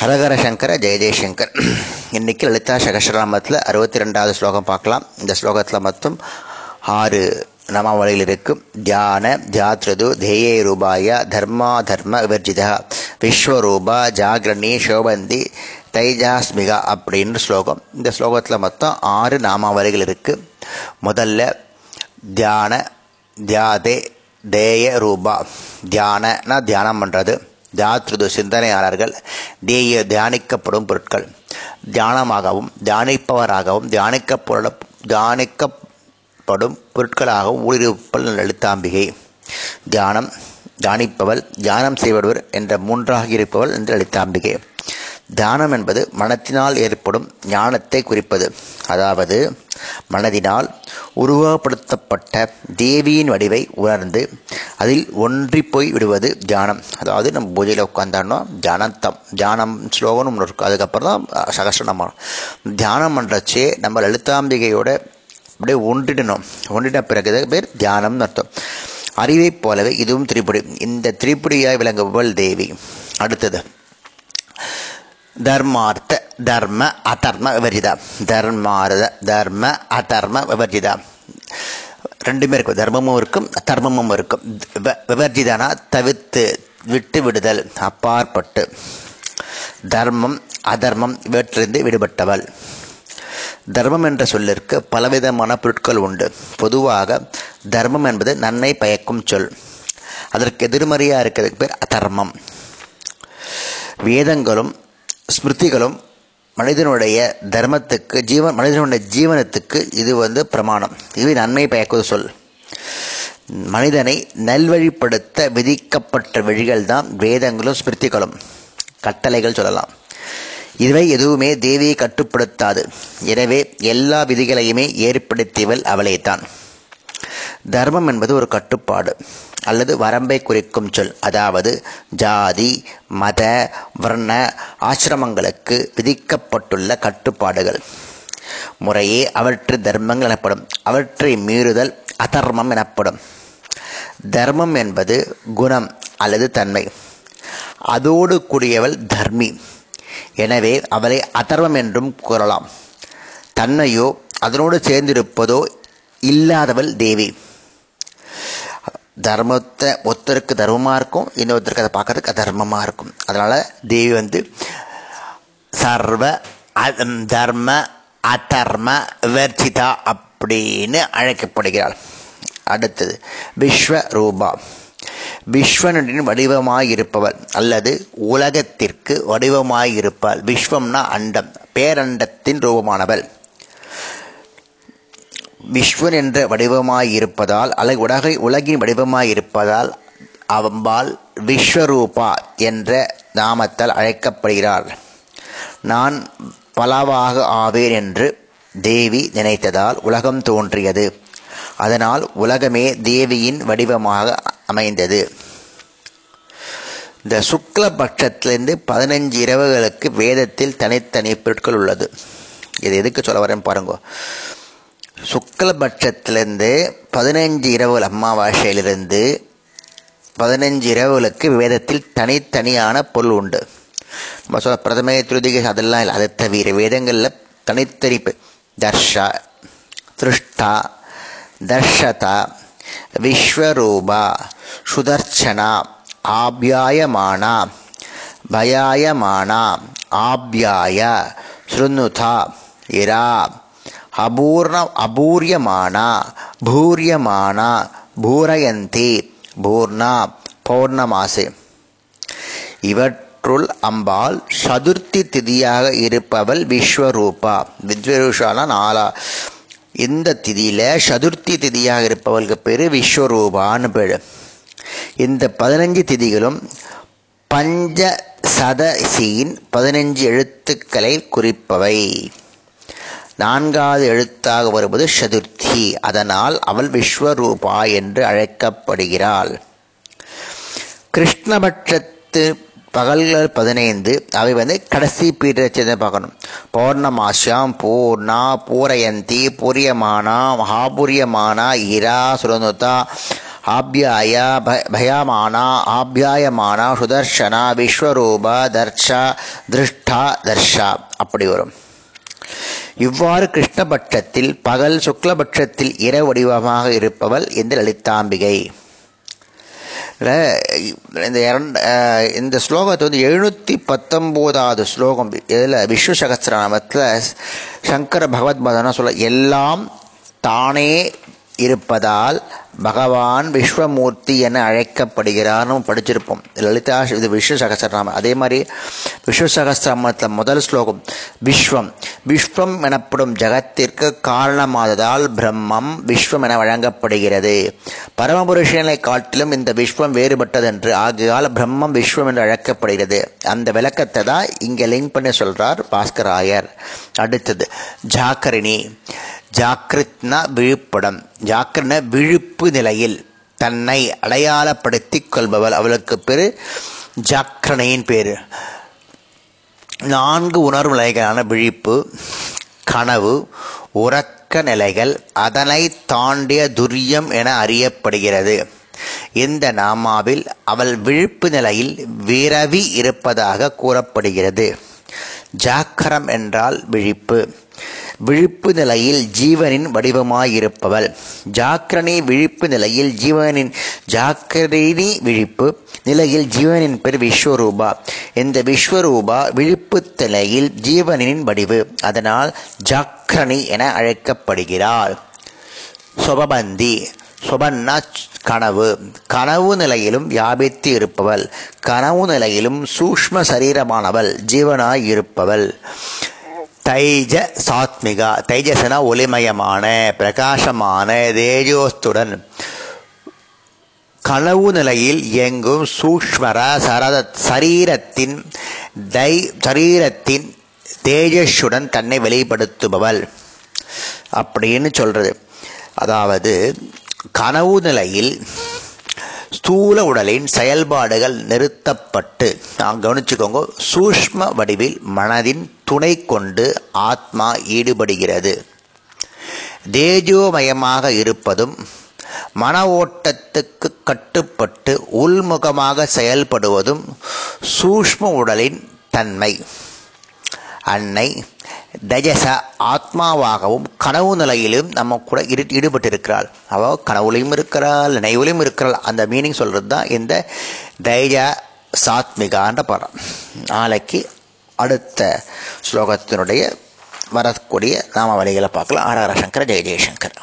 ஹரஹர சங்கர ஜெய ஜெயசங்கர் இன்னைக்கு லலிதா சகஸ்ரநாமத்தில் அறுபத்தி ரெண்டாவது ஸ்லோகம் பார்க்கலாம். இந்த ஸ்லோகத்தில் மொத்தம் ஆறு நாமாவளிகள் இருக்கும் தியான ஜாத்ரது தேயே ரூபாய தர்மா தர்ம விவர்ஜிதா விஸ்வரூபா ஜாகிரணி சோபந்தி தைஜாஸ்மிகா அப்படின்னு ஸ்லோகம். இந்த ஸ்லோகத்தில் மொத்தம் ஆறு நாமாவளிகள் இருக்குது முதல்ல தியான தியாதே தேய ரூபா. தியானனா தியானம் பண்ணுறது தியாத்ருது சிந்தனையாளர்கள் தேய தியானிக்கப்படும் பொருட்கள். தியானமாகவும் தியானிப்பவராகவும் தியானிக்கப்பட தியானிக்கப்படும் பொருட்களாகவும் ஊழிருப்பல் லலிதாம்பிகை தியானம் தியானிப்பவள் தியானம் செய்பவர் என்ற மூன்றாக இருப்பவள் என்ற லலிதாம்பிகை தியானம் என்பது மனத்தினால் ஏற்படும் ஞானத்தை குறிப்பது. அதாவது மனதினால் உருவப்படுத்தப்பட்ட தேவியின் வடிவை உணர்ந்து அதில் ஒன்றி போய் விடுவது தியானம். அதாவது நம்ம பூஜையில் உட்காந்தானோ தியானத்தம் தியானம் ஸ்லோகம்னு ஒன்று இருக்கும் அதுக்கப்புறம் தான் சகசிரநாமம் தியானம் பண்ணுறச்சே நம்ம லலிதாம்பிகையோட அப்படியே ஒன்றிடணும். ஒன்றின பிறகு பேர் தியானம்னு அர்த்தம். அறிவைப் போலவே இதுவும் திரிபுடி. இந்த திரிபுடியாய் விளங்குபவள் தேவி. அடுத்தது ಧರ್ಮಾರ್ಥ ಧರ್ಮ ಅಧರ್ಮ ವಿವರ್ಜಿತ ಧರ್ಮಾರ್ಥ ಧರ್ಮ அதர்ம விவர்ஜிதா ரெண்டுமே இருக்கும் தர்மமும் இருக்கும் அதர்மமும் இருக்கும் விவர்ஜிதானா தவிர்த்து விட்டு விடுதல் அப்பாற்பட்டு தர்மம் அதர்மம் இவற்றிலிருந்து விடுபட்டவள் தர்மம் என்ற சொல்லிற்கு பலவிதமான பொருட்கள் உண்டு பொதுவாக தர்மம் என்பது நன்மை பயக்கும் சொல் அதற்கு எதிர்மறையாக இருக்கிறதுக்கு பேர் அதர்மம் வேதங்களும் ஸ்மிருதிகளும் மனிதனுடைய தர்மத்துக்கு ஜீவன் மனிதனுடைய ஜீவனத்துக்கு இது வந்து பிரமாணம். இது நன்மை பயக்குவது சொல். மனிதனை நல்வழிப்படுத்த விதிக்கப்பட்ட வழிகள் தான் வேதங்களும் ஸ்மிருதிகளும். கட்டளைகள் சொல்லலாம். இவை எதுவுமே தேவியை கட்டுப்படுத்தாது. எனவே எல்லா விதிகளையுமே ஏற்படுத்தியவள் அவளே தான் தர்மம் என்பது ஒரு கட்டுப்பாடு அல்லது வரம்பை குறிக்கும் சொல். அதாவது ஜாதி மத வர்ண ஆசிரமங்களுக்கு விதிக்கப்பட்டுள்ள கட்டுப்பாடுகள். முறையே அவற்று தர்மங்கள் எனப்படும். அவற்றை மீறுதல் அதர்மம் எனப்படும். தர்மம் என்பது குணம் அல்லது தன்மை. அதோடு கூடியவள் தர்மி. எனவே அவளை அதர்மம் என்றும் கூறலாம். தன்னையோ அதனோடு சேர்ந்திருப்பதோ இல்லாதவள் தேவி. தர்மத்தை ஒருத்தருக்கு தர்மமாக இருக்கும் இன்னொருத்தருக்கு அதை பார்க்கறதுக்கு அதர்மமாக இருக்கும். அதனால் தேவி வந்து சர்வ தர்ம அதர்ம விவர்ச்சிதா அப்படின்னு அழைக்கப்படுகிறாள். அடுத்தது விஸ்வரூபா. விஸ்வனின் வடிவமாயிருப்பவள் அல்லது உலகத்திற்கு வடிவமாயிருப்பாள் விஸ்வம்னா அண்டம் பேரண்டத்தின் ரூபமானவள். விஸ்வன் என்ற வடிவமாயிருப்பதால் அல்லது உலகை உலகின் வடிவமாயிருப்பதால் அவம்பால் விஸ்வரூபா என்ற நாமத்தால் அழைக்கப்படுகிறார். நான் பலவாக ஆவேன் என்று தேவி நினைத்ததால் உலகம் தோன்றியது. அதனால் உலகமே தேவியின் வடிவமாக அமைந்தது. இந்த சுக்ல பட்சத்திலிருந்து பதினஞ்சு இரவுகளுக்கு வேதத்தில் தனித்தனி பொருட்கள் உள்ளது. இது எதுக்கு சொல்ல வரேன்னு பாருங்க. சுக்லபட்சத்திலேருந்து பதினஞ்சு இரவுகள் அம்மாவாசையிலிருந்து பதினஞ்சு இரவுகளுக்கு வேதத்தில் தனித்தனியான பொருள் உண்டு. நம்ம சொல்ல பிரதமே திருதிகை அதெல்லாம் இல்லை. அதை தவிர வேதங்களில் தனித்தனி தர்ஷா திருஷ்டா தர்ஷதா விஸ்வரூபா சுதர்ச்சனா ஆபியாயமானா பயாயமானா ஆபியாய ஸ்ருணுதா இரா அபூர்ண அபூரியமானா பூரியமானா பூரயந்தி பூர்ணா பௌர்ணமாசு. இவற்றுள் அம்பாள் சதுர்த்தி திதியாக இருப்பவள் விஸ்வரூபா. விஸ்வரூஷானா நாலா. இந்த திதியில சதுர்த்தி திதியாக இருப்பவளுக்கு பேரு விஸ்வரூபான்னு பேரு. இந்த பதினஞ்சு திதிகளும் பஞ்ச சதசியின் பதினஞ்சு எழுத்துக்களை குறிப்பவை. நான்காவது எழுத்தாக வருவது சதுர்த்தி. அதனால் அவள் விஸ்வரூபா என்று அழைக்கப்படுகிறாள். கிருஷ்ணபட்சத்து பகல்கள் பதினைந்து அவை வந்து கடைசி பீரியட்ஸை பார்க்கணும். பௌர்ணமாசியம் பூர்ணா பூரயந்தி பூரியமானா மகாபூரியமானா இரா சுரநுதா ஆப்யாயா ப- பயமானா ஆப்யாயமானா சுதர்ஷனா விஸ்வரூபா தர்ஷா திருஷ்டா தர்ஷா. அப்படி வரும். இவ்வாறு கிருஷ்ணபட்சத்தில் பகல் சுக்லபட்சத்தில் இர வடிவமாக இருப்பவள் இந்த லலிதாம்பிகை? இந்த இரண்டு இந்த ஸ்லோகத்தை வந்து எழுநூற்றி பத்தொம்போதாவது ஸ்லோகம் இதில் விஷ்ணு சகஸ்திரநாமத்தில் சங்கர பகவத் மதனா சொல்ல எல்லாம் தானே இருப்பதால் பகவான் விஸ்வமூர்த்தி என அழைக்கப்படுகிறார்னு படிச்சிருப்போம். லலிதா இது விஷ்ணு சகசிரநாமம். அதே மாதிரி விஷ்ணு சகசிரநாமத்தில் முதல் ஸ்லோகம் விஸ்வம். விஸ்வம் எனப்படும் ஜகத்திற்கு காரணமாததால் பிரம்மம் விஸ்வம் என வழங்கப்படுகிறது. பரமபுருஷனை காட்டிலும் இந்த விஸ்வம் வேறுபட்டதென்று ஆகையால் பிரம்மம் விஸ்வம் என்று அழைக்கப்படுகிறது. அந்த விளக்கத்தை தான் இங்கே லிங்க் பண்ணி சொல்கிறார் பாஸ்கராயர். அடுத்தது ஜாக்கரிணி. ஜாக்கிருத்னா விழுப்படம். ஜாக்கிரன விழுப்பு நிலையில் தன்னை அடையாளப்படுத்திக் கொள்பவள். அவளுக்கு பேர் ஜாக்கிரனையின் பேர். நான்கு உணர்வு நிலைகளான விழிப்பு கனவு உறக்க நிலைகள் அதனை தாண்டிய துரியம் என அறியப்படுகிறது. இந்த நாமாவில் அவள் விழிப்பு நிலையில் விரவி இருப்பதாக கூறப்படுகிறது. ஜாக்கரம் என்றால் விழிப்பு. விழிப்பு நிலையில் ஜீவனின் வடிவமாயிருப்பவள். ஜாக்கிரணி விழிப்பு நிலையில் ஜீவனின் ஜாக்கிரணி விழிப்பு நிலையில் ஜீவனின் பெயர் விஸ்வரூபா. இந்த விஸ்வரூபா விழிப்பு நிலையில் ஜீவனின் வடிவு. அதனால் ஜாக்கிரணி என அழைக்கப்படுகிறாள். சொபபந்தி. சொபன்னா கனவு. கனவு நிலையிலும் வியாபித்து இருப்பவள். கனவு நிலையிலும் சூக்ஷ்ம சரீரமானவள். ஜீவனாய் இருப்பவள் தைஜ சாத்மிகா தைஜசனா ஒளிமயமான பிரகாசமான தேஜோஸ்துடன் கனவு நிலையில் இயங்கும் சூக்ஷ்மர சரத சரீரத்தின் தை சரீரத்தின் தேஜஸுடன் தன்னை வெளிப்படுத்துபவள் அப்படின்னு சொல்கிறது அதாவது கனவு நிலையில் ஸ்தூல உடலின் செயல்பாடுகள் நிறுத்தப்பட்டு நான் கவனிச்சுக்கோங்க சூஷ்ம வடிவில் மனதின் துணை கொண்டு ஆத்மா ஈடுபடுகிறது. தேஜோமயமாக இருப்பதும் மன ஓட்டத்துக்கு கட்டுப்பட்டு உள்முகமாக செயல்படுவதும் சூஷ்ம உடலின் தன்மை. அன்னை தஜச ஆத்மாவாகவும் கனவு நிலையிலும் நம்ம கூட இரு ஈடுபட்டிருக்கிறாள். அவள் கனவுலையும் இருக்கிறாள் நினைவுலையும் இருக்கிறாள். அந்த மீனிங் சொல்கிறது தான் இந்த தைஜ சாத்மிகான்ற படம் நாளைக்கு அடுத்த ஸ்லோகத்தினுடைய வரக்கூடிய நாம பார்க்கலாம். ஹர ஹர சங்கர ஜெய ஜெயசங்கர்.